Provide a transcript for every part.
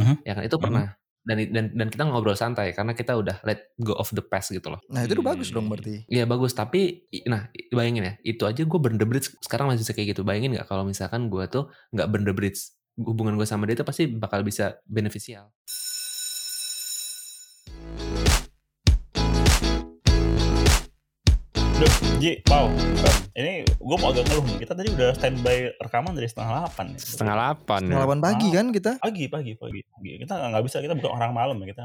Mhm. ya kan itu Mhm. pernah dan dan dan kita ngobrol santai karena kita udah let go of the past gitu loh Nah itu udah bagus dong berarti. Iya bagus tapi nah bayangin ya itu aja gue burn the bridge sekarang masih bisa kayak gitu bayangin nggak kalau misalkan gue tuh nggak burn the bridge hubungan gue sama dia itu pasti bakal bisa beneficial Ji, Pau, Ram, ini gue mau agak ngeluh nih. Kita tadi udah standby rekaman dari setengah delapan. nih. Setengah delapan ya. Setengah delapan pagi Ah. kan kita. Pagi, pagi, pagi, pagi. Kita nggak bisa, kita bukan orang malam ya. Kita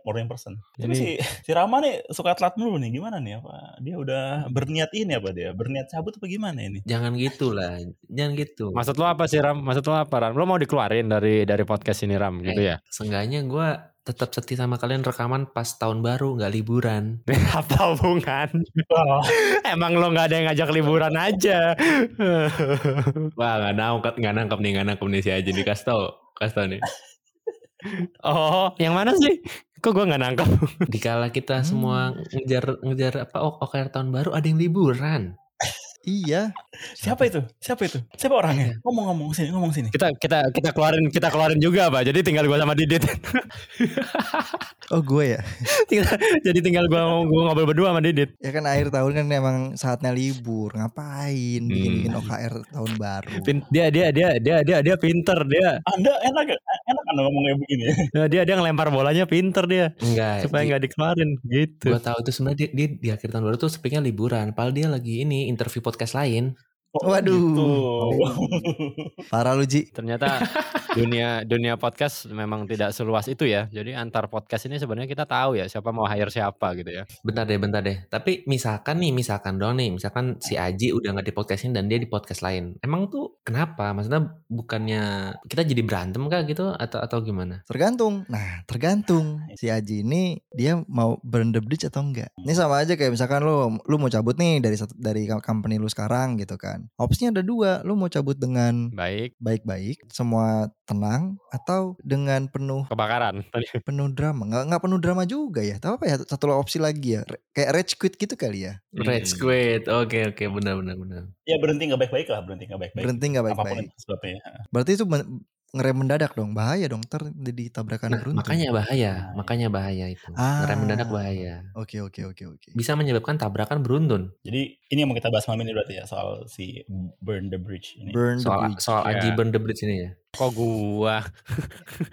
morning person. Tapi Jadi- si, si Rama nih suka telat dulu nih. Gimana nih? Apa dia udah berniat ini apa dia? Berniat cabut apa gimana ini? jangan gitu lah jangan gitu Maksud lo apa sih Ram? Maksud lo apa Ram? Lo mau dikeluarin dari dari podcast ini Ram gitu ya? seenggaknya gue tetap setia sama kalian rekaman pas tahun baru nggak liburan apa hubungan? Emang lo nggak ada yang ngajak liburan aja? wah nggak nangkep nggak nangkep nih nggak nangkep nih si Aji nih kasih tau kasih tau nih oh, yang mana sih? Kok gue nggak nangkep? dikala kita Hmm. semua ngejar ngejar apa oh, OKR tahun baru ada yang liburan Iya. Siapa itu? Siapa itu? Siapa orangnya? Ngomong-ngomong sini, ngomong sini. Kita kita kita keluarin kita keluarin juga pak. Jadi tinggal gue sama Didit. Oh gue ya. Tinggal- Jadi tinggal gue gue ngobrol berdua sama Didit. Ya kan akhir tahun kan emang saatnya libur. Ngapain bikin-bikin Hmm. OKR tahun baru. Pin- Dia dia dia dia dia dia pinter dia. Anda enak, enak anda ngomong kayak begini. Dia dia, dia ngelempar bolanya pinter dia. enggak Supaya nggak dikeluarin gitu. gue tahu itu sebenarnya dia, dia di akhir tahun baru tuh speaknya liburan padahal dia lagi ini interview podcast lain Oh, Waduh. gitu. Parah lu Ji. Ternyata dunia dunia podcast memang tidak seluas itu ya. Jadi antar podcast ini sebenarnya kita tahu ya siapa mau hire siapa gitu ya. bentar deh bentar deh tapi misalkan nih misalkan dong nih misalkan si Aji udah nggak di podcast ini dan dia di podcast lain emang tuh kenapa maksudnya bukannya kita jadi berantem kah gitu atau atau gimana Tergantung. Nah, tergantung. Si Aji ini dia mau burn the bridge atau enggak. Ini sama aja kayak misalkan lu lu mau cabut nih dari dari company lu sekarang gitu kan. Opsinya ada dua. Lu mau cabut dengan Baik, baik-baik, semua tenang atau dengan penuh kebakaran penuh drama. Nggak nggak penuh drama juga ya. Tahu apa ya? Satu opsi lagi ya. Re- Kayak rage quit gitu kali ya. Red Squid oke oke benar benar benar Ya berhenti nggak baik-baik lah, berhenti nggak baik-baik. Berhenti nggak Apa pun baik-baik. itu sebabnya. Berarti itu ngerem mendadak dong. Bahaya dong. Ntar jadi tabrakan Nah, beruntun. makanya bahaya makanya bahaya itu Ah. ngerem mendadak bahaya Oke oke oke oke. bisa menyebabkan tabrakan beruntun Jadi ini yang mau kita bahas malam ini berarti ya soal si burn the bridge ini. Burn the soal bridge. soal Ya. Aji burn the bridge ini ya Kok gua?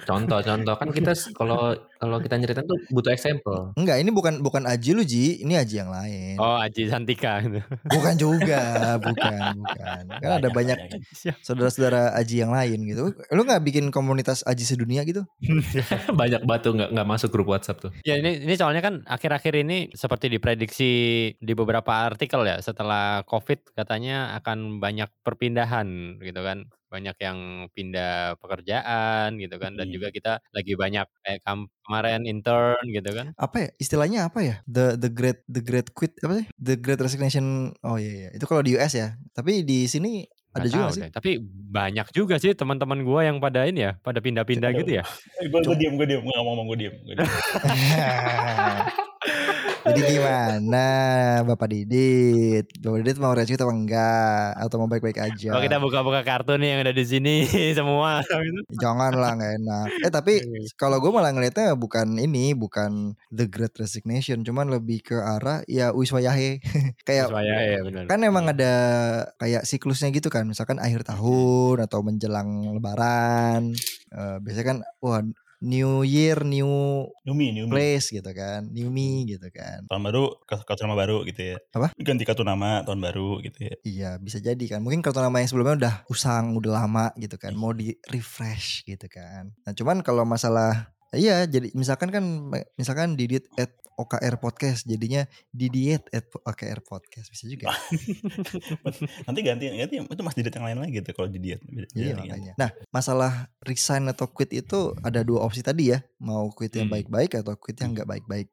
contoh contoh kan kita kalau kalau kita nyeritain tuh butuh example Enggak, ini bukan bukan Aji lu Ji, ini Aji yang lain. Oh Aji Santika gitu. Bukan juga, bukan, bukan. Kan ada banyak saudara-saudara Aji yang lain gitu. Lu nggak bikin komunitas Aji sedunia gitu? banyak batu nggak nggak masuk grup WhatsApp tuh Ya ini ini soalnya kan akhir-akhir ini seperti diprediksi di beberapa artikel ya setelah COVID katanya akan banyak perpindahan gitu kan banyak yang pindah pekerjaan gitu kan dan juga kita lagi banyak kayak kemarin intern gitu kan Apa ya? Istilahnya apa ya? The the great the great quit apa sih? The great resignation. Oh iya iya. Itu kalau di US ya. Tapi di sini ada Nggak juga sih? deh. tapi banyak juga sih teman-teman gua yang pada ini ya pada pindah-pindah gitu ya Gue gue diem, gue diem, gue ngomong, gue diem. Gue diem. Jadi gimana Bapak Didit? Bapak Didit mau rescue atau enggak? Atau mau baik-baik aja? kalau kita buka-buka kartu nih yang ada di sini semua. Jangan lah nggak enak. Eh tapi kalau gue malah ngeliatnya bukan ini, bukan the great resignation, cuman lebih ke arah ya wiswayahe. kayak Supaya ya benar kan emang ada kayak siklusnya gitu kan, misalkan akhir tahun atau menjelang Lebaran. Eh, biasanya kan wah New Year, New Numi, Numi. Place gitu kan, New Me gitu kan. Tahun baru, kartu kartu nama baru gitu ya. Apa? Ganti kartu nama tahun baru gitu ya. Iya bisa jadi kan. Mungkin kartu nama yang sebelumnya udah usang, udah lama gitu kan. Mau di refresh gitu kan. Nah cuman kalau masalah Iya, jadi misalkan kan misalkan Didit at OKR podcast jadinya Didiet at OKR podcast bisa juga. Nanti ganti, ganti itu mas Didit yang lain lagi gitu kalau di diet. Iya makanya. Nah masalah resign atau quit itu ada dua opsi tadi ya. Mau quit yang Hmm. baik-baik atau quit yang nggak baik-baik.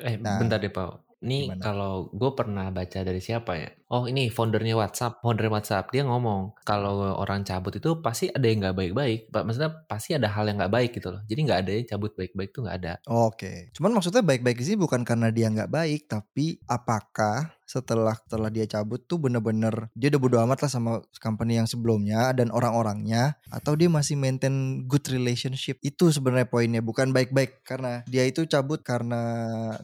Eh, Nah, bentar deh, Pak. Ini gimana? kalau gue pernah baca dari siapa ya? Oh, ini foundernya WhatsApp. Founder WhatsApp dia ngomong kalau orang cabut itu pasti ada yang nggak baik-baik. Pak, Maksudnya pasti ada hal yang nggak baik gitu loh. Jadi nggak ada yang cabut baik-baik tuh nggak ada. Oke. Cuman maksudnya baik-baik sini bukan karena dia nggak baik, tapi apakah setelah setelah dia cabut tuh bener-bener dia udah bodo amat lah sama company yang sebelumnya dan orang-orangnya atau dia masih maintain good relationship itu sebenarnya poinnya bukan baik-baik karena dia itu cabut karena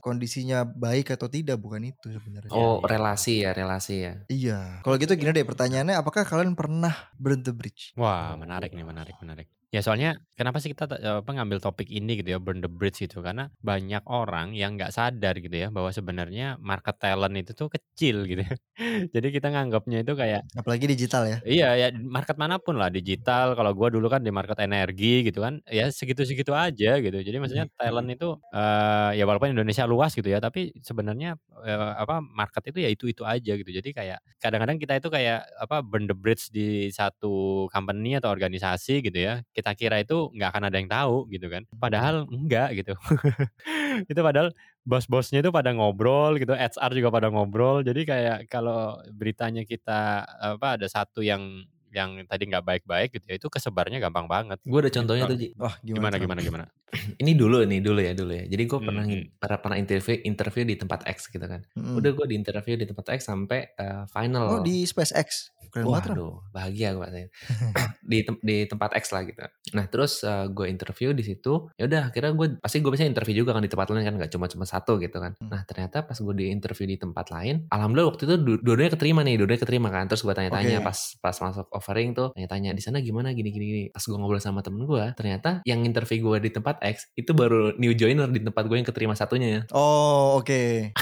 kondisinya baik atau tidak bukan itu sebenarnya. Oh, iya. relasi ya, relasi ya. Iya. Kalau gitu gini deh pertanyaannya apakah kalian pernah burn the bridge? Wah, menarik nih, menarik, menarik. Ya soalnya kenapa sih kita eh, apa ngambil topik ini gitu ya burn the bridge gitu karena banyak orang yang nggak sadar gitu ya bahwa sebenarnya market talent itu tuh kecil gitu ya. Jadi kita nganggapnya itu kayak Apalagi digital ya. Iya ya market mana pun lah digital kalau gua dulu kan di market energi gitu kan ya segitu-segitu aja gitu. Jadi maksudnya talent itu eh ya walaupun Indonesia luas gitu ya tapi sebenarnya eh, apa market itu ya itu-itu aja gitu. Jadi kayak kadang-kadang kita itu kayak apa burn the bridge di satu company atau organisasi gitu ya. Kita kira itu nggak akan ada yang tahu gitu kan. Padahal enggak gitu. itu padahal bos-bosnya itu pada ngobrol gitu, HR juga pada ngobrol. Jadi kayak kalau beritanya kita apa ada satu yang yang tadi nggak baik-baik gitu ya itu kesebarnya gampang banget. Gue ada contohnya Gitu. tuh, Ji. Wah Gimana gimana? gimana gimana? Ini dulu nih, dulu ya, dulu ya. Jadi gue pernah Hmm, pernah pernah interview interview di tempat X gitu kan. Mm-mm. Udah gue di interview di tempat X sampai Oh final. di SpaceX. Keren banget Ram. Waduh, bahagia gue rasanya. di tem- di tempat X lah gitu. Nah terus gue interview di situ, ya udah akhirnya gue pasti gue bisa interview juga kan di tempat lain kan nggak cuma cuma satu gitu kan. Hmm. Nah ternyata pas gue di interview di tempat lain, alhamdulillah waktu itu du- dua-duanya keterima nih, dua-duanya keterima kan. Terus gue tanya-tanya Oke. pas pas masuk offering tuh, tanya-tanya di sana gimana gini gini gini. Pas gue ngobrol sama temen gue, ternyata yang interview gue di tempat X itu baru new joiner di tempat gue yang keterima satunya ya. Oh oke.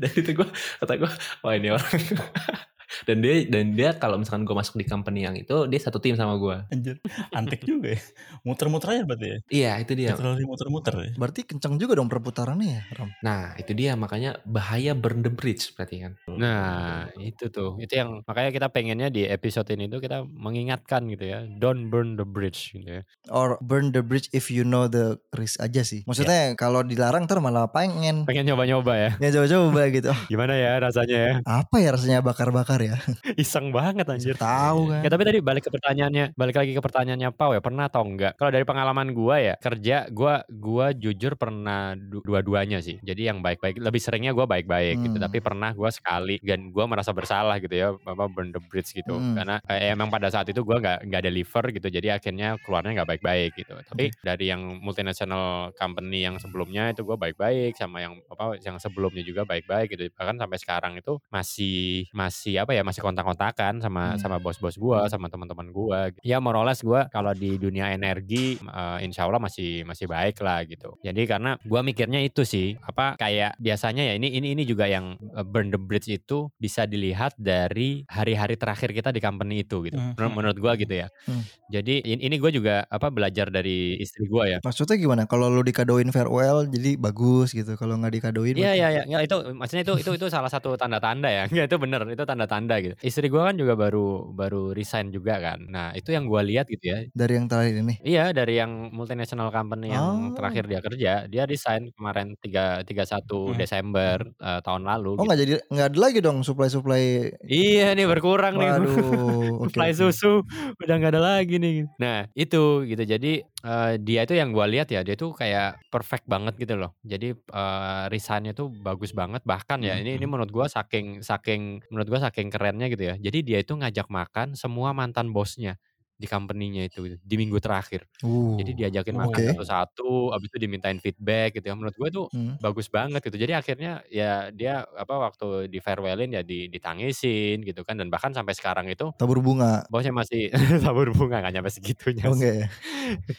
Dan itu gue kata gue, wah ini orang. dan dia dan dia kalau misalkan gue masuk di company yang itu dia satu tim sama gue Anjir, antik juga ya. Muter-muter aja berarti ya. iya itu dia terlalu muter-muter ya. Berarti kenceng juga dong perputarannya ya Ram. nah itu dia makanya bahaya burn the bridge berarti kan Nah, itu tuh. Itu yang makanya kita pengennya di episode ini tuh kita mengingatkan gitu ya. Don't burn the bridge gitu ya. Or burn the bridge if you know the risk aja sih. Maksudnya kalau dilarang ntar malah pengen. Pengen nyoba-nyoba ya. Ya coba-coba gitu. Oh, Gimana ya rasanya ya? apa ya rasanya bakar-bakar ya? Iseng banget anjir. Tahu kan. Ya tapi tadi balik ke pertanyaannya, balik lagi ke pertanyaannya Pau ya, pernah atau enggak? Kalau dari pengalaman gua ya, kerja gua gua jujur pernah du- dua-duanya sih. Jadi yang baik-baik, lebih seringnya gua baik-baik gitu, Hmm. tapi pernah gua sekali dan gua merasa bersalah gitu ya, apa burn the bridge gitu. Hmm. Karena eh, emang pada saat itu gua nggak nggak deliver gitu, jadi akhirnya keluarnya nggak baik-baik gitu. Tapi dari yang multinational company yang sebelumnya itu gua baik-baik sama yang apa yang sebelumnya juga baik-baik gitu. Bahkan sampai sekarang itu masih masih apa ya, masih kontak-kontakan sama Hmm. sama bos-bos gua, sama teman-teman gua. Ya more or less gua kalau di dunia energi eh, insya Allah masih masih baik lah gitu. Jadi karena gua mikirnya itu sih apa kayak biasanya ya ini ini ini juga yang eh, burn the bridge itu bisa dilihat dari hari-hari terakhir kita di company itu gitu. Hmm. Menurut, menurut gua gitu ya. Hmm. Jadi ini, ini gue juga apa belajar dari istri gua ya. Maksudnya gimana? Kalau lu dikadoin farewell jadi bagus gitu. Kalau nggak dikadoin Iya iya iya Nggak, itu maksudnya itu itu itu salah satu tanda-tanda ya. Itu bener itu tanda-tanda gitu. Istri gua kan juga baru baru resign juga kan. Nah, itu yang gua lihat gitu ya. dari yang terakhir ini. Iya, dari yang multinational company yang Oh. terakhir dia kerja, dia resign kemarin 3 31 Hmm. Desember eh, tahun lalu Oh gitu. nggak jadi nggak ada lagi dong supply-supply. Iya nih berkurang nih. Waduh. oke, Supply oke. susu udah nggak ada lagi nih. Nah itu gitu. Jadi eh, dia itu yang gua lihat ya dia tuh kayak perfect banget gitu loh. Jadi eh, resignnya tuh bagus banget. Bahkan ya ini ini Hmm. menurut gua saking saking menurut gua saking kerennya gitu ya. Jadi dia itu ngajak makan semua mantan bosnya di company-nya itu gitu, di minggu terakhir. Uh. Jadi diajakin Oh, makan oke. satu-satu, abis itu dimintain feedback gitu ya. Menurut gue itu Hmm. bagus banget gitu. Jadi akhirnya ya dia apa waktu di farewellin ya di, ditangisin gitu kan dan bahkan sampai sekarang itu Tabur bunga. bosnya masih tabur bunga nggak nyampe segitunya enggak ya?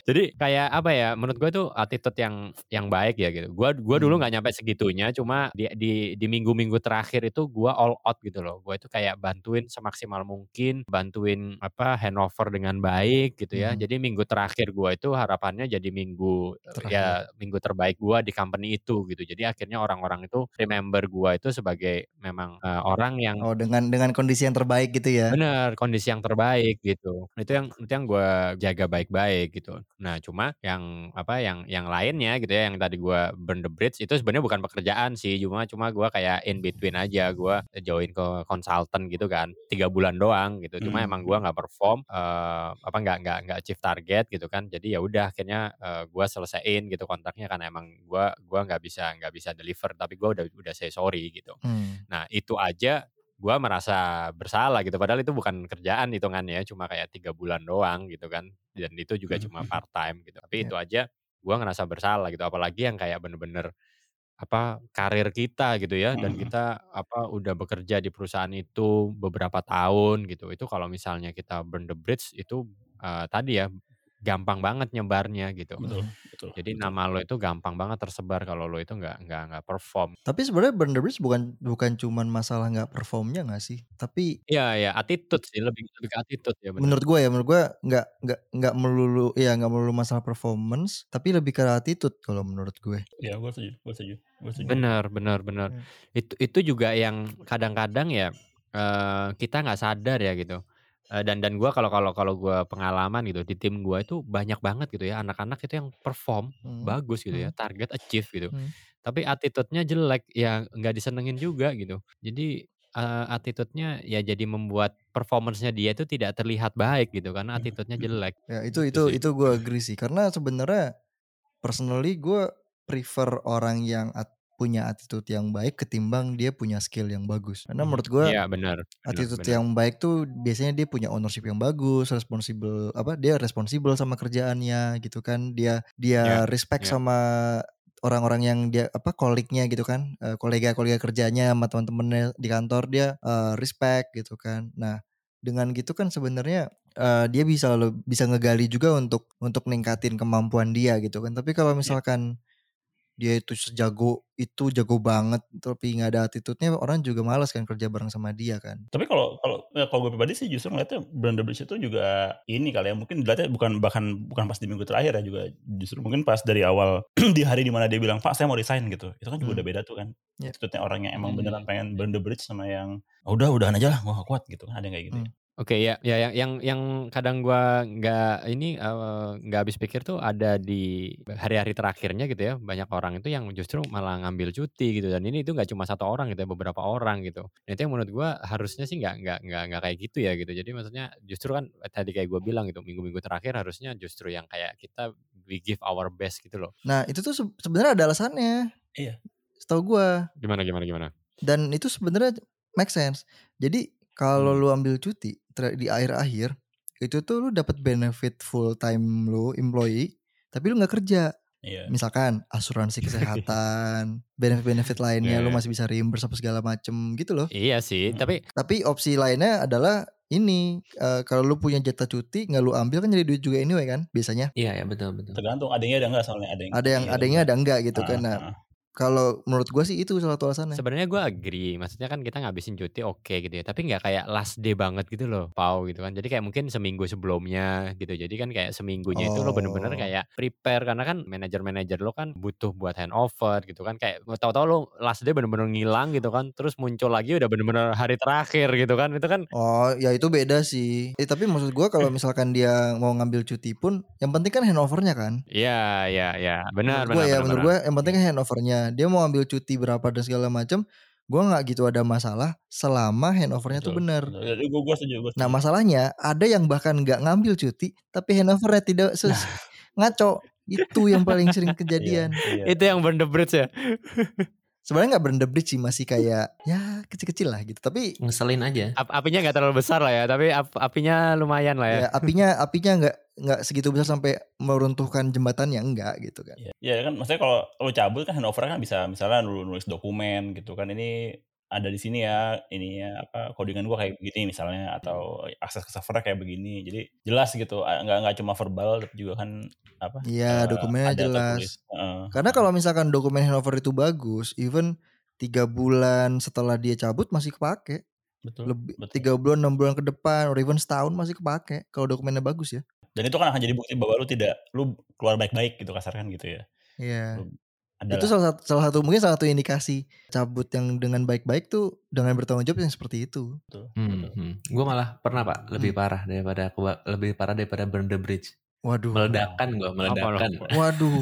Jadi kayak apa ya? Menurut gue tuh attitude yang yang baik ya gitu. Gua gua dulu Hmm. nggak nyampe segitunya, cuma di di di minggu-minggu terakhir itu gua all out gitu loh. Gue itu kayak bantuin semaksimal mungkin, bantuin apa handover dengan baik gitu ya. Hmm. Jadi minggu terakhir gua itu harapannya jadi minggu ya minggu terbaik gua di company itu gitu. Jadi akhirnya orang-orang itu remember gua itu sebagai memang eh, orang yang Oh dengan dengan kondisi yang terbaik gitu ya? Bener, kondisi yang terbaik gitu. Itu yang itu yang gue jaga baik-baik gitu. Nah, cuma yang apa yang yang lainnya gitu ya, yang tadi gue burn the bridge itu sebenarnya bukan pekerjaan sih, cuma cuma gue kayak in between aja. Gue join ke konsultan gitu kan, tiga bulan doang gitu. Cuma Hmm. emang gue nggak perform. eh eee, apa nggak nggak nggak achieve target gitu kan. Jadi ya udah akhirnya, eee, gua selesaiin gitu kontraknya karena emang gua gua nggak bisa nggak bisa deliver tapi gua udah udah say sorry gitu. Hmm. Nah itu aja gua merasa bersalah gitu padahal itu bukan kerjaan hitungannya cuma kayak 3 bulan doang gitu kan dan itu juga Mhm cuma part time gitu. Tapi Iya. itu aja gua ngerasa bersalah gitu apalagi yang kayak bener-bener apa, karir kita gitu ya dan Mhm. kita apa, udah bekerja di perusahaan itu beberapa tahun gitu. Itu kalau misalnya kita burn the bridge itu, eee, tadi ya gampang banget nyebarnya gitu. Betul betul Jadi betul. nama lo itu gampang banget tersebar kalau lo itu nggak nggak nggak perform. Tapi sebenarnya burn the bridge bukan bukan cuman masalah nggak performnya nggak sih? Tapi Iya iya, attitude sih lebih lebih ke attitude ya bener. menurut gue ya, menurut gue nggak nggak nggak melulu ya nggak melulu masalah performance, tapi lebih ke attitude kalau menurut gue. Iya, gue setuju gue setuju gue setuju. Bener bener bener. Hmm. Itu itu juga yang kadang-kadang ya, eee, kita nggak sadar ya gitu. Eee, dan dan gua kalau kalau kalau gua pengalaman gitu di tim gua itu banyak banget gitu ya anak-anak itu yang perform Hmm. bagus gitu ya, Hmm. target achieve gitu. Hmm. Tapi attitude-nya jelek, ya nggak disenengin juga gitu. Jadi, eee, attitude-nya ya jadi membuat performance-nya dia itu tidak terlihat baik gitu karena Mhm attitude-nya mhm. jelek. Ya itu Gitu itu sih. itu gue agree sih karena sebenarnya personally gue prefer orang yang at- punya attitude yang baik ketimbang dia punya skill yang bagus. Karena Mhm. menurut gue Iya benar attitude benar. yang baik tuh biasanya dia punya ownership yang bagus, responsible apa dia responsible sama kerjaannya gitu kan. Dia dia Ya respect ya. sama orang-orang yang dia apa kolegnya gitu kan. Eh, kolega-kolega kerjanya sama teman-temannya di kantor dia eh, respect gitu kan. Nah, dengan gitu kan sebenarnya eh, dia bisa bisa ngegali juga untuk untuk ningkatin kemampuan dia gitu kan. Tapi kalau Iya. misalkan dia itu sejago itu jago banget tapi nggak ada attitude-nya orang juga malas kan kerja bareng sama dia kan. Tapi kalau kalau ya kalau gue pribadi sih justru ngeliatnya the bridge itu juga ini kali ya mungkin dilihatnya bukan bahkan bukan pas di minggu terakhir ya juga justru mungkin pas dari awal di hari di mana dia bilang Pak saya mau resign gitu itu kan juga Hmm. udah beda tuh kan Ya. attitude-nya orang yang emang Hmm. beneran pengen burn the bridge sama yang "Ah, udah udahan aja lah gue gak kuat gitu kan ada yang kayak gitu ya. Oke ya ya yang yang yang kadang gua nggak ini, eee, nggak habis pikir tuh ada di hari-hari terakhirnya gitu ya, banyak orang itu yang justru malah ngambil cuti gitu dan ini itu nggak cuma satu orang gitu ya, beberapa orang gitu. Dan itu yang menurut gua harusnya sih nggak nggak nggak nggak kayak gitu ya gitu. Jadi maksudnya justru kan tadi kayak gua bilang gitu, minggu-minggu terakhir harusnya justru yang kayak kita we give our best gitu loh. Nah, itu tuh se- sebenarnya ada alasannya. Iya. Setahu gua Gimana gimana gimana? dan itu sebenarnya make sense. Jadi kalau Hmm. lu ambil cuti di akhir-akhir itu tuh lu dapat benefit full time lu employee tapi lu nggak kerja. Iya. Misalkan asuransi kesehatan, benefit-benefit lainnya Iya lu iya. masih bisa reimburse apa segala macem gitu loh. Iya sih, Mhm. tapi Tapi opsi lainnya adalah ini eh, kalau lu punya jatah cuti nggak lu ambil kan jadi duit juga anyway kan biasanya. Iya ya betul betul. Tergantung adanya ada enggak soalnya ada yang Ada yang iya, adanya ada enggak gitu Ah, kan. Nah, ah. Kalau menurut gua sih itu salah satu alasannya. Sebenarnya gue agree, maksudnya kan kita ngabisin cuti oke gitu ya, tapi nggak kayak last day banget gitu loh, pau gitu kan. Jadi kayak mungkin seminggu sebelumnya gitu. Jadi kan kayak seminggunya itu lo bener-bener Oh. kayak prepare karena kan manajer-manajer lo kan butuh buat handover gitu kan. Kayak tahu-tahu lo last day bener-bener ngilang gitu kan, terus muncul lagi udah bener-bener hari terakhir gitu kan. Itu kan Oh, ya itu beda sih. Eh, tapi maksud gua kalau misalkan dia mau ngambil cuti pun yang penting kan handovernya kan. Iya, iya, iya. Benar, Menurut benar, ya, benar, menurut gua yang penting kan handovernya. Dia mau ambil cuti berapa dan segala macam, gua nggak gitu ada masalah selama handovernya tuh Betul. Ya, Gue gue setuju, gue Nah masalahnya ada yang bahkan nggak ngambil cuti tapi handovernya tidak ses ngaco. Itu yang paling sering Iya, kejadian. iya. Itu yang burn the bridge ya. Sebenarnya nggak berenda bridge sih masih kayak ya kecil-kecil lah gitu. Tapi Ngeselin aja. Ap- apinya nggak terlalu besar lah ya, tapi ap- apinya lumayan lah ya. ya apinya apinya nggak nggak segitu besar sampai meruntuhkan jembatannya enggak gitu kan. Iya, ya kan maksudnya kalau lo cabut kan handover kan bisa misalnya lu nulis dokumen gitu kan ini ada di sini ya ini ya apa codingan gua kayak begini misalnya atau akses ke server kayak begini jadi jelas gitu nggak nggak cuma verbal tapi juga kan apa Iya eh, dokumennya jelas. Heeh. Karena kalau misalkan dokumen handover itu bagus, even tiga bulan setelah dia cabut masih kepake. betul Lebih tiga bulan enam bulan ke depan, or even setahun masih kepake. Kalau dokumennya bagus ya. Dan itu kan akan jadi bukti bahwa lu tidak lu keluar baik-baik gitu kasarkan gitu ya Iya. Lu Itu salah satu, salah satu mungkin salah satu indikasi cabut yang dengan baik-baik tuh dengan bertanggung jawab yang seperti itu. betul, Hmm, hmm. Gue malah pernah pak lebih parah daripada aku lebih parah daripada burn the bridge. Waduh. Meledakan gue, meledakan. Waduh,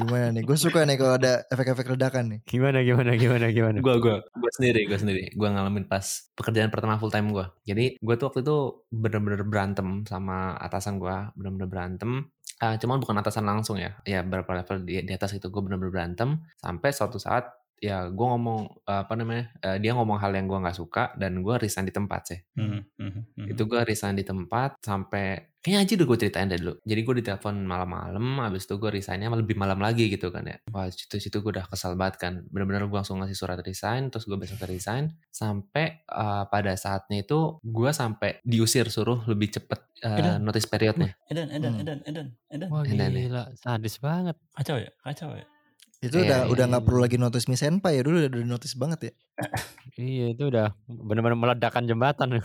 gimana nih? Gue suka nih kalau ada efek-efek ledakan nih. Gimana gimana gimana gimana? Gue gue gue sendiri gue sendiri gue ngalamin pas pekerjaan pertama full time gue. Jadi gue tuh waktu itu bener-bener berantem sama atasan gue, bener-bener berantem. Uh, cuman bukan atasan langsung ya, ya beberapa level di, di atas itu gue bener-bener berantem sampai suatu saat ya gue ngomong apa namanya uh, dia ngomong hal yang gue nggak suka dan gue resign di tempat sih Hmm, hmm, hmm. itu gue resign di tempat sampai kayaknya aja udah gue ceritain dari dulu jadi gue ditelepon malam-malam habis itu gue resignnya lebih malam lagi gitu kan ya wah situ situ gue udah kesal banget kan bener-bener gue langsung ngasih surat resign terus gue besok resign sampai uh, pada saatnya itu gue sampai diusir suruh lebih cepet uh, Edan. notice periodnya Edan, Edan, Hmm. Edan, Edan, Edan. Wah Edan ya. gila, sadis banget. Kacau ya, kacau ya. Itu Iya, udah iya, udah nggak iya. perlu lagi notice miss senpai ya dulu udah notice banget ya. Iya itu udah benar-benar meledakkan jembatan.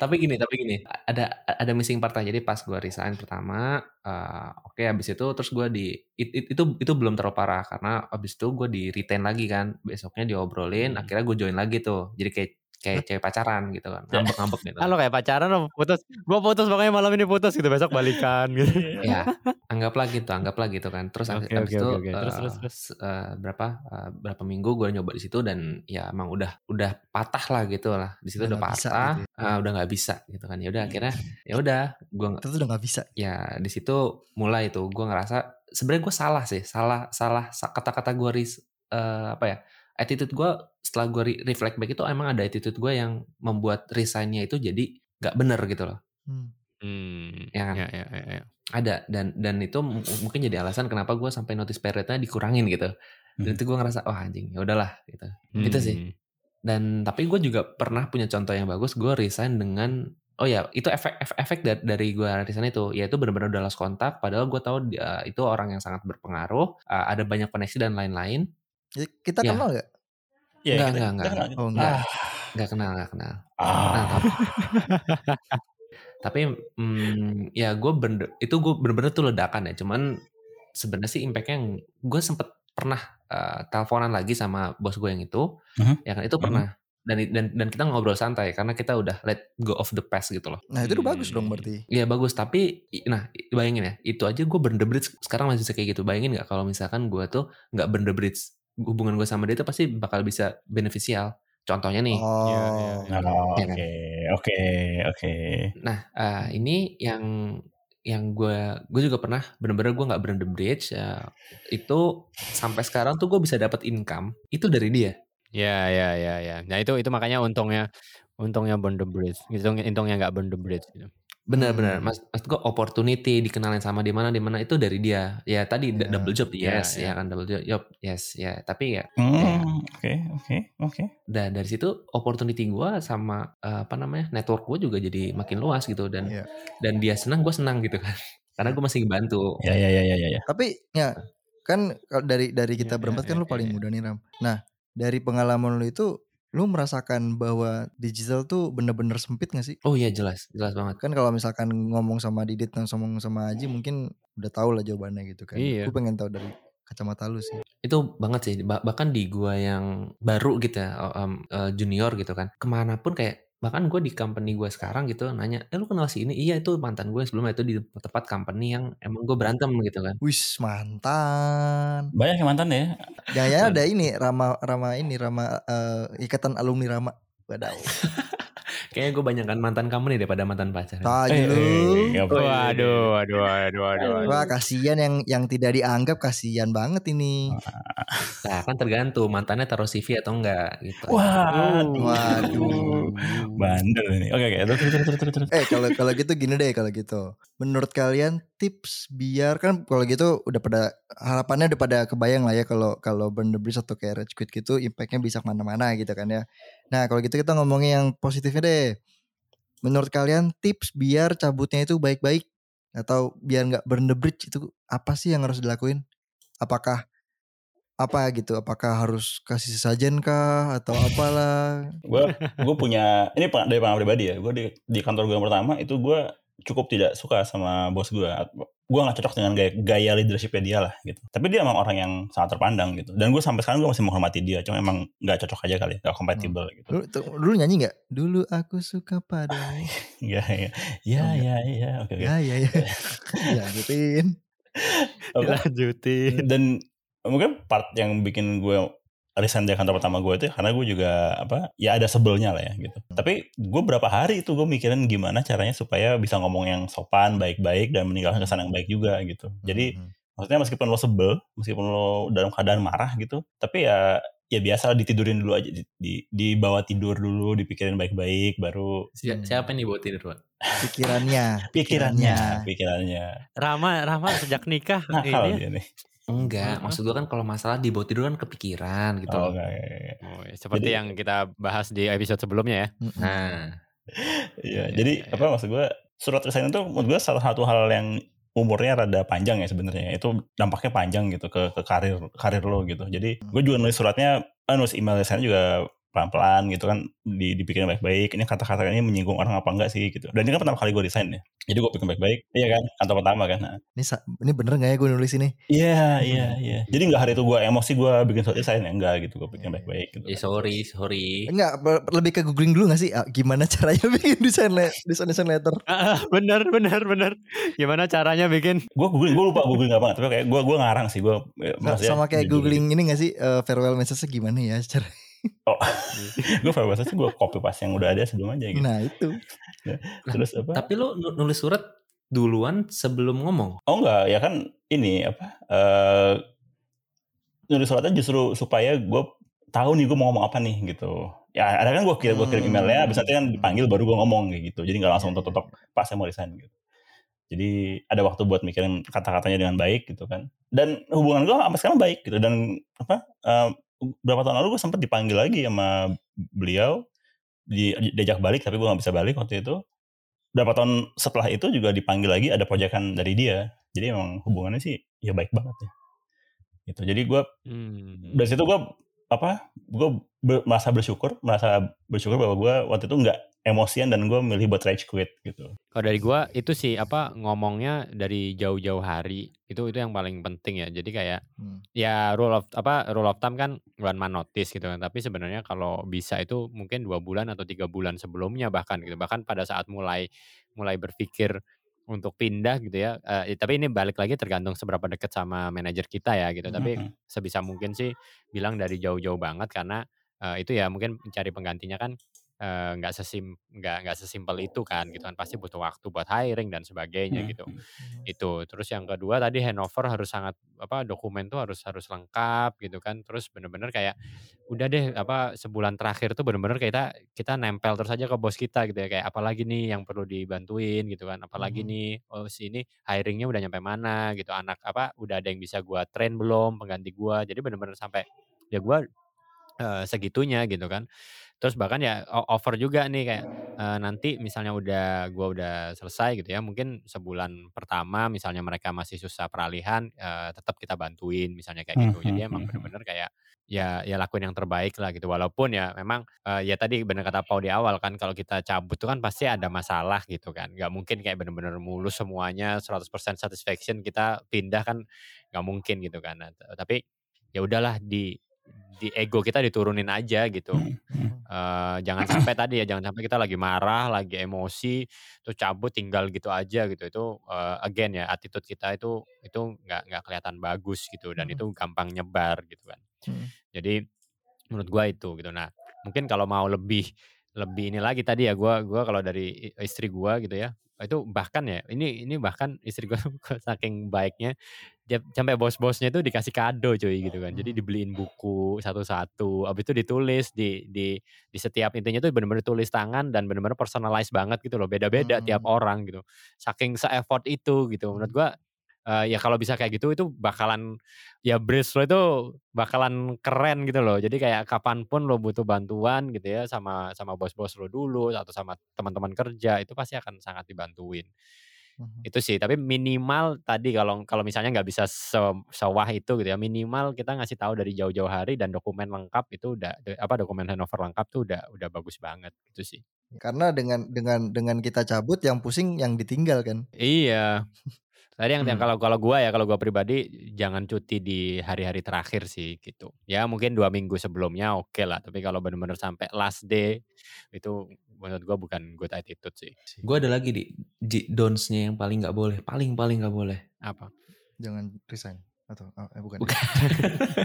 tapi gini tapi gini ada ada missing part jadi pas gue resign pertama uh, oke habis itu terus gue di it- it- itu itu belum terlalu parah karena habis itu gue di retain lagi kan besoknya diobrolin Hmm. akhirnya gue join lagi tuh jadi kayak kayak cewek pacaran gitu kan ngambek-ngambek gitu Ah lo kayak pacaran lo putus. Gua putus makanya malam ini putus gitu besok balikan gitu. ya anggaplah gitu anggaplah gitu kan terus Oke, abis oke, itu oke, oke. Terus, eh, terus, terus. s- eh, berapa eh, berapa minggu gue nyoba di situ dan ya emang udah udah patah lah gitu lah di situ Udah udah, nggak bisa patah gitu ah, udah nggak bisa gitu kan ya udah akhirnya ya udah gue Itu tuh udah nggak bisa. ya di situ mulai tuh gue ngerasa sebenarnya gue salah sih salah salah sa- kata-kata gue ris eh, apa ya attitude gue setelah gue re- reflect back itu emang ada attitude gue yang membuat resignnya itu jadi nggak bener gitu loh Hmm. Hmm. Ya kan? Ya, ya, ya, ya. ada dan dan itu mungkin jadi alasan kenapa gue sampai notice periodnya dikurangin gitu dan Hmm. itu gue ngerasa wah anjing ya udahlah gitu Itu sih. Hmm. dan tapi gue juga pernah punya contoh yang bagus gue resign dengan oh ya itu efek efek, efek dari, dari gue resign itu yaitu benar-benar udah lost kontak padahal gue tahu dia itu orang yang sangat berpengaruh uh, ada banyak koneksi dan lain-lain Kita Ya. kenal gak? Iya, Enggak, kita- enggak, kita enggak. kenal gitu. Oh enggak. Ah, nggak kenal nggak kenal ah. nah tapi tapi mm, ya gue bener itu gue bener-bener tuh ledakan ya cuman sebenarnya sih impactnya yang gue sempet pernah uh, teleponan lagi sama bos gue yang itu Mhm. ya kan itu pernah dan dan dan kita ngobrol santai karena kita udah let go of the past gitu loh Nah itu udah bagus dong berarti. Iya bagus tapi nah bayangin ya itu aja gue burn the bridge sekarang masih bisa kayak gitu bayangin nggak kalau misalkan gue tuh nggak burn the bridge hubungan gue sama dia tuh pasti bakal bisa beneficial contohnya nih Oh. Iya, iya, iya. Oh, Iya Oke, kan? oke, oke. nah eh, ini yang yang gue gue juga pernah bener-bener gue nggak the bridge eh, itu sampai sekarang tuh gue bisa dapat income itu dari dia Ya, ya, ya, ya. Nah itu itu makanya untungnya untungnya burn the bridge. Untungnya untungnya nggak burn the bridge. Gitu. Bener-bener Hmm. mas mas gue opportunity dikenalin sama di mana di mana itu dari dia ya tadi d- Ya. double job Ya, yes ya. ya kan double job yup, yes ya tapi ya Hmm, Oke, oke, oke. dan dari situ opportunity gue sama eh, apa namanya network gue juga jadi makin luas gitu dan Iya. dan dia senang gue senang gitu kan karena gue masih bantu Ya, ya, ya, ya, ya, ya. Tapi ya kan kalau dari dari kita Ya, berempat ya, kan ya, lu paling ya. muda nih Ram. Nah dari pengalaman lu itu lu merasakan bahwa digital tuh bener-bener sempit gak sih? oh iya jelas jelas banget Kan kalau misalkan ngomong sama Didit dan ngomong sama Aji mungkin udah tau lah jawabannya gitu kan. Iya. Gue pengen tahu dari kacamata lu sih. itu banget sih Bah- bahkan di gua yang baru gitu ya eh, junior gitu kan ke mana pun kayak bahkan gue di company gue sekarang gitu nanya eh lu kenal si ini iya itu mantan gue sebelumnya itu di tempat company yang emang gue berantem gitu kan Wis mantan. Banyak yang mantan ya. Jangan ada ini Rama Rama ini Rama eh, ikatan alumni Rama. Wadaw. kayaknya gue banyak kan mantan kamu nih daripada mantan pacar Tadi lu. nggak Oh, iya, Waduh, waduh, waduh, waduh. waduh. Wah kasihan yang yang tidak dianggap kasihan banget ini. nah kan tergantung mantannya taruh CV atau enggak gitu Wah, Waduh. bandel ini. Oke, oke. Terus, terus, terus, terus, terus. Eh kalau kalau gitu gini deh kalau gitu. Menurut kalian tips biar kan kalau gitu udah pada harapannya udah pada kebayang lah ya kalau kalau burn the bridge atau kayak rage quit gitu impactnya bisa ke mana-mana gitu kan ya. Nah kalau gitu kita ngomongin yang positifnya deh. Menurut kalian tips biar cabutnya itu baik-baik atau biar nggak burn the bridge itu apa sih yang harus dilakuin? Apakah apa gitu? Apakah harus kasih sesajen kah atau apalah? gue punya ini dari pengalaman pribadi ya gue di, di kantor gue pertama itu gue cukup tidak suka sama bos gue gue gak cocok dengan gaya, gaya leadershipnya dia lah gitu. Tapi dia emang orang yang sangat terpandang gitu. Dan gue sampai sekarang gue masih menghormati dia. Cuma emang gak cocok aja kali, gak kompatibel Hmm. gitu. Dulu, dulu nyanyi nggak? Dulu aku suka padamu. Iya, iya. Iya, iya, iya. Oke, oke. ya ya ya. ya gituin. Apa? Dilanjutin. Dan mungkin part yang bikin gue resign dari kantor pertama gue itu ya karena gue juga apa ya ada sebelnya lah ya gitu. Tapi gue berapa hari itu gue mikirin gimana caranya supaya bisa ngomong yang sopan, baik-baik dan meninggalkan kesan yang baik juga gitu. Jadi Hmm. maksudnya meskipun lo sebel, meskipun lo dalam keadaan marah gitu, tapi ya ya biasa ditidurin dulu aja, di, di, dibawa tidur dulu, dipikirin baik-baik, baru Si- Hmm. Siapa yang dibawa tidur, Pak? pikirannya, pikirannya, pikirannya. Rama, Rama sejak nikah Nakal ini. ya. dia nih. Enggak, Hah? maksud gue kan kalau masalah dibawa tidur kan kepikiran gitu. Oh, loh. enggak, enggak, enggak. Oh, seperti Jadi- yang kita bahas di episode sebelumnya ya. Nah, Iya, Iya, jadi iya, apa maksud gue surat resign itu menurut gue salah satu hal yang umurnya rada panjang ya sebenarnya. Itu dampaknya panjang gitu ke ke karir karir lo gitu. Jadi gue juga nulis suratnya, eh, nulis email resign juga pelan-pelan gitu kan di, dipikirin baik-baik ini kata-kata ini menyinggung orang apa enggak sih gitu dan ini kan pertama kali gue resign ya jadi gue pikir baik-baik iya kan kantor pertama kan Nah, Ini ini bener nggak ya gue nulis ini? iya iya iya jadi nggak hari itu gue emosi gue bikin surat resign ya enggak gitu gue pikir baik-baik gitu ya sorry, sorry. Enggak, lebih ke googling dulu gak sih? Ah, Gimana caranya bikin desain le- desain desain letter? Ah, bener, bener, bener. Gimana caranya bikin? gue googling gue lupa googling apa tapi kayak gue gue ngarang sih gue Sa- Sama kayak googling ini gak sih eh, farewell message gimana ya secara gue bahasa sih gue copy paste yang udah ada sebelum aja gitu Nah itu terus apa Tapi lo nu- nulis surat duluan sebelum ngomong. Oh enggak, ya kan ini apa? eh nulis suratnya justru supaya gue tahu nih gue mau ngomong apa nih gitu. Ya ada kan gue kirim gue kirim emailnya, abis nanti kan dipanggil baru gue ngomong kayak gitu. Jadi nggak langsung totok pas saya mau resign gitu. Jadi ada waktu buat mikirin kata-katanya dengan baik gitu kan. Dan hubungan gue sampai sekarang baik gitu. Dan apa? eh, berapa tahun lalu gue sempat dipanggil lagi sama beliau. Di, diajak balik tapi gue nggak bisa balik waktu itu. Berapa tahun setelah itu juga dipanggil lagi ada proyekan dari dia. Jadi emang hubungannya sih ya baik banget ya. Gitu. Jadi gue Hmm. dari situ gue apa gue ber- merasa bersyukur merasa bersyukur bahwa gue waktu itu nggak emosian dan gue milih buat rage quit gitu Kalau dari gua itu sih apa ngomongnya dari jauh-jauh hari itu itu yang paling penting ya. Jadi kayak Hmm. ya rule of apa rule of thumb kan one man notice gitu kan. Tapi sebenarnya kalau bisa itu mungkin dua bulan atau tiga bulan sebelumnya bahkan gitu. Bahkan pada saat mulai mulai berpikir untuk pindah gitu ya. Eh, tapi ini balik lagi tergantung seberapa dekat sama manajer kita ya gitu. Tapi Mhm. sebisa mungkin sih bilang dari jauh-jauh banget karena eh, itu ya mungkin mencari penggantinya kan eh, nggak sesim nggak nggak sesimpel itu kan gitu kan. Pasti butuh waktu buat hiring dan sebagainya Mhm. gitu. itu. Terus yang kedua tadi handover harus sangat apa dokumen tuh harus harus lengkap gitu kan. Terus bener-bener kayak udah deh apa sebulan terakhir tuh bener-bener kita kita nempel terus aja ke bos kita gitu ya. Kayak apalagi nih yang perlu dibantuin gitu kan. Apalagi Mhm. nih oh sini hiringnya udah nyampe mana gitu. Anak apa udah ada yang bisa gua train belum pengganti gua. Jadi bener-bener sampai ya gua eh, segitunya gitu kan terus bahkan ya o- offer juga nih kayak eh, nanti misalnya udah gua udah selesai gitu ya mungkin sebulan pertama misalnya mereka masih susah peralihan eh, tetap kita bantuin misalnya kayak gitu. Jadi emang bener-bener kayak ya ya lakuin yang terbaik lah gitu. Walaupun ya memang eh, ya tadi bener kata Pau di awal kan kalau kita cabut tuh kan pasti ada masalah gitu kan. Nggak mungkin kayak bener-bener mulus semuanya 100% satisfaction kita pindah kan nggak mungkin gitu kan. Nah, tapi ya udahlah di di ego kita diturunin aja gitu. Eh, jangan sampai tadi ya jangan sampai kita lagi marah lagi emosi terus cabut tinggal gitu aja gitu. Itu eh, again ya attitude kita itu itu nggak nggak kelihatan bagus gitu dan Hmm. itu gampang nyebar gitu kan. Hmm. jadi menurut gua itu gitu. Nah mungkin kalau mau lebih lebih ini lagi tadi ya gua gua kalau dari istri gua gitu ya itu bahkan ya ini ini bahkan istri gua saking baiknya sampai bos-bosnya itu dikasih kado cuy gitu kan. Jadi dibeliin buku satu-satu. Abis itu ditulis di di di setiap intinya tuh bener-bener tulis tangan dan bener-bener personalize banget gitu loh. Beda-beda tiap Hmm. orang gitu. Saking se-effort itu gitu. Menurut gua eh, ya kalau bisa kayak gitu itu bakalan ya Brace lo itu bakalan keren gitu loh. Jadi kayak kapan pun lo butuh bantuan gitu ya sama sama bos-bos lo dulu atau sama teman-teman kerja itu pasti akan sangat dibantuin Mhm. itu sih tapi minimal tadi kalau kalau misalnya nggak bisa se- sewah itu gitu ya minimal kita ngasih tahu dari jauh-jauh hari dan dokumen lengkap itu udah apa dokumen handover lengkap tuh udah udah bagus banget gitu sih Karena dengan dengan dengan kita cabut yang pusing yang ditinggal kan. iya Tadi yang, yang Hmm. kalau kalau gua ya kalau gua pribadi jangan cuti di hari-hari terakhir sih gitu. Ya mungkin dua minggu sebelumnya oke lah. Tapi kalau benar-benar sampai last day itu menurut gua bukan good attitude sih. Gue ada lagi di Ji, dons-nya yang paling nggak boleh, paling paling nggak boleh. Apa? Jangan resign atau ah, eh, bukan. Bukan.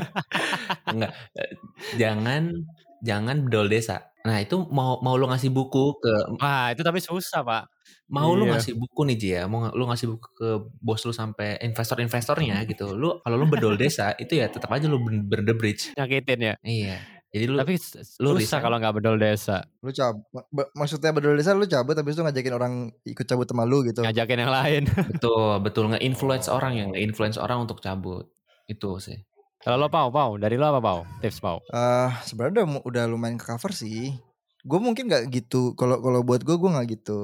Enggak. Eh, Jangan jangan bedol desa. Nah itu mau mau lu ngasih buku ke Wah itu tapi susah pak. mau lu Iya. ngasih buku nih Ji ya, mau lu ngasih buku ke bos lu sampai investor-investornya gitu. Lu kalau lu bedol desa itu ya tetap aja lu burn the bridge. Nyakitin ya. Iya. Jadi lu tapi lu susah resign. kalau nggak bedol desa. Lu cabut. Maksudnya bedol desa lu cabut habis itu ngajakin orang ikut cabut sama lu gitu. Ngajakin yang lain. betul betul nge-influence orang yang nge-influence orang untuk cabut. Itu sih. kalau lo pau pau dari lo apa pau? Tips pau? Eh sebenarnya udah udah lumayan ke cover sih. Gue mungkin nggak gitu. Kalau kalau buat gue gue nggak gitu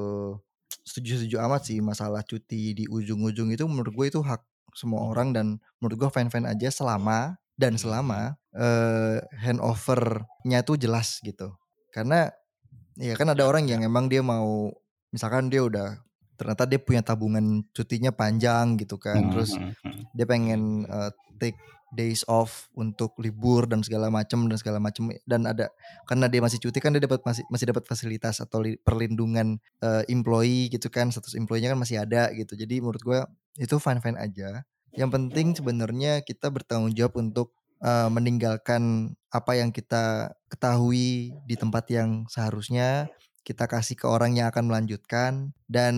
setuju-setuju amat sih masalah cuti di ujung-ujung itu menurut gue itu hak semua orang dan menurut gue fine-fine aja selama dan selama eh handovernya tuh jelas gitu. Karena ya kan ada orang yang emang dia mau misalkan dia udah ternyata dia punya tabungan cutinya panjang gitu kan. Hmm, Terus hmm, hmm. dia pengen uh, take days off untuk libur dan segala macam dan segala macam dan ada karena dia masih cuti kan dia dapat masih masih dapat fasilitas atau li- perlindungan uh, employee gitu kan status employee-nya kan masih ada gitu jadi menurut gue itu fine fine aja yang penting sebenarnya kita bertanggung jawab untuk uh, meninggalkan apa yang kita ketahui di tempat yang seharusnya kita kasih ke orang yang akan melanjutkan dan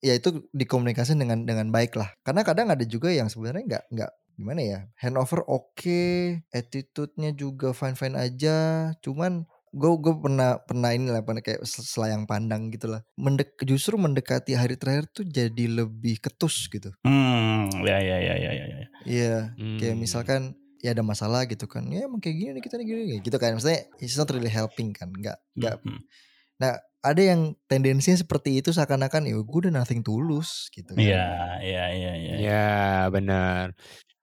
ya itu dikomunikasi dengan dengan baik lah karena kadang ada juga yang sebenarnya nggak nggak gimana ya handover oke attitude-nya juga fine fine aja cuman gue gue pernah pernah ini lah pernah kayak sel- selayang pandang gitu lah mendek justru mendekati hari terakhir tuh jadi lebih ketus gitu Hmm, ya ya ya ya ya. ya. iya kayak Hmm. misalkan ya ada masalah gitu kan ya emang kayak gini nih kita nih gini nih gitu kan maksudnya it's not really helping kan nggak nggak Hmm, ada yang tendensinya seperti itu seakan-akan ya gue udah nothing tulus gitu kan. Iya, iya, iya, iya. Ya benar.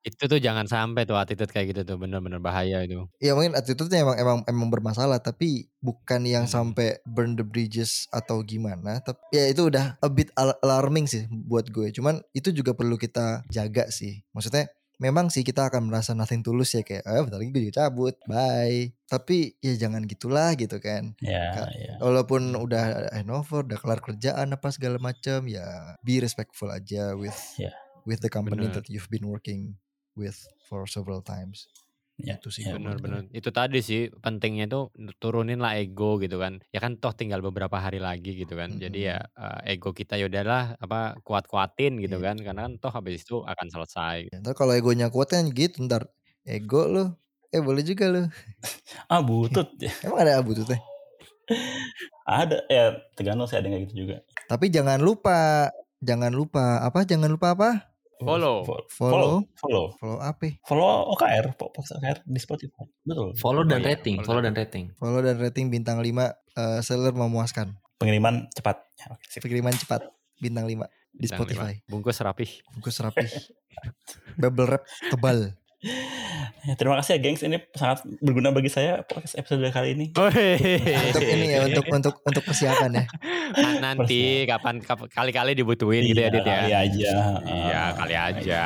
Itu tuh jangan sampai tuh attitude kayak gitu tuh bener-bener bahaya itu. Ya mungkin attitude-nya emang emang emang bermasalah tapi bukan yang Hmm. sampai burn the bridges atau gimana. Tapi ya itu udah a bit al- alarming sih buat gue. Cuman itu juga perlu kita jaga sih. Maksudnya memang sih kita akan merasa nothing tulus ya kayak eh bentar lagi gue juga cabut. Bye. Tapi ya jangan gitulah gitu kan. Ya, Kak, ya. Walaupun udah handover, udah kelar kerjaan apa segala macam ya be respectful aja with Ya. with the company Bener. that you've been working with for several times. Ya, Itu sih ya. Bener-bener. Itu tadi sih pentingnya itu turunin lah ego gitu kan. Ya kan toh tinggal beberapa hari lagi gitu kan. Jadi ya eh, ego kita ya udahlah apa kuat-kuatin gitu Iya. kan. Karena kan toh habis itu akan selesai. Ya, ntar kalau egonya kuat kan gitu ntar ego lu eh boleh juga lu Ah, butut. emang ada abu tuh teh ada ya tergantung sih ada kayak gitu juga. tapi jangan lupa jangan lupa apa jangan lupa apa Follow. Fo- Follow. follow, follow, follow apa follow OKR, po- podcast OKR di Spotify. Betul. Follow Oh dan iya, rating, follow follow dan- rating. follow dan rating bintang 5 eh, seller memuaskan Pengiriman cepat. Ya, oke, sip. pengiriman cepat bintang 5 di Bintang. Spotify Bungkus rapih. bungkus rapi bubble wrap tebal Ya, terima kasih ya, gengs. Ini sangat berguna bagi saya podcast episode kali ini. untuk ini ya untuk untuk untuk persiapan ya Nah, nanti kapan kap- kali-kali dibutuhin gitu ya Iya, Dit ya. kali aja. Iya kali aja.